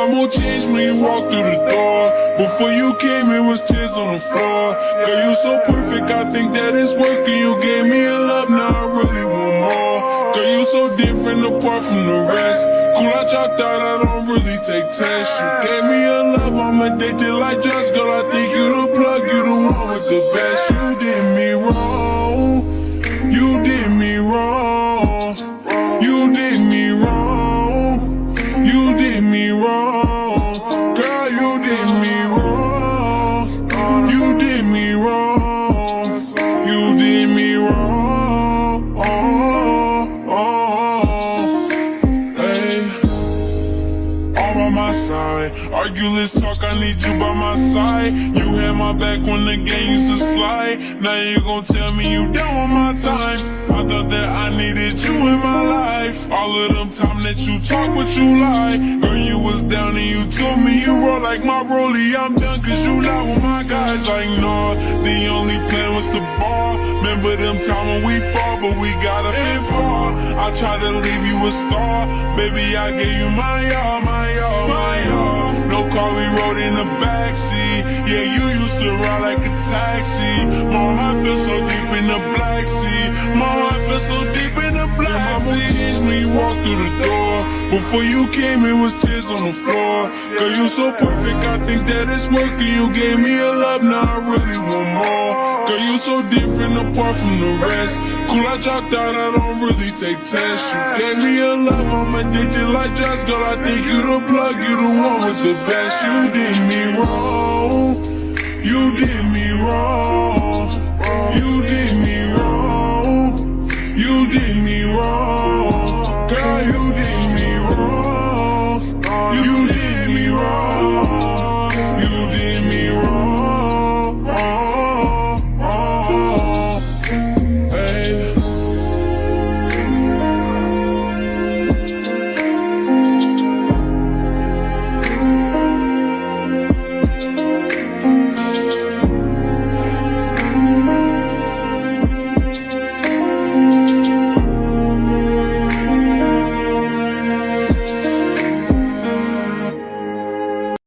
Girl, my mood oh, changed when you walked through the door. Before you came, it was tears on the floor. Girl, you so perfect, I think that it's working. You gave me a love, now I really want more. Girl, you so different apart from the rest. Cool, I dropped out, I don't really take tests. You gave me a love, I'm addicted like just girl. I think you the plug, you the one with the best. All by my side. Arguless talk, I need you by my side. You had my back when the game used to slide. Now you gon' tell me you done with my time. I thought that I needed you in my life. All of them time that you talk, but you lie. Girl, you was down and you told me you roll like my rollie. I'm done cause you lie with my guys like nah. The only was to ball. Remember them time when we fall, but we gotta end far. I tried to leave you a star. Baby, I gave you my all, my all, my all. No car, we rode in the backseat. Yeah, you used to ride like a taxi. My heart feels so deep Before you came, it was tears on the floor. Girl, you so perfect, I think that it's working. You gave me a love, now I really want more. Girl, you so different apart from the rest. Cool, I dropped out, I don't really take tests. You gave me a love, I'm addicted like jazz. Girl, I think you the plug, you the one with the best. You did me wrong. You did me wrong. You did me wrong. You did me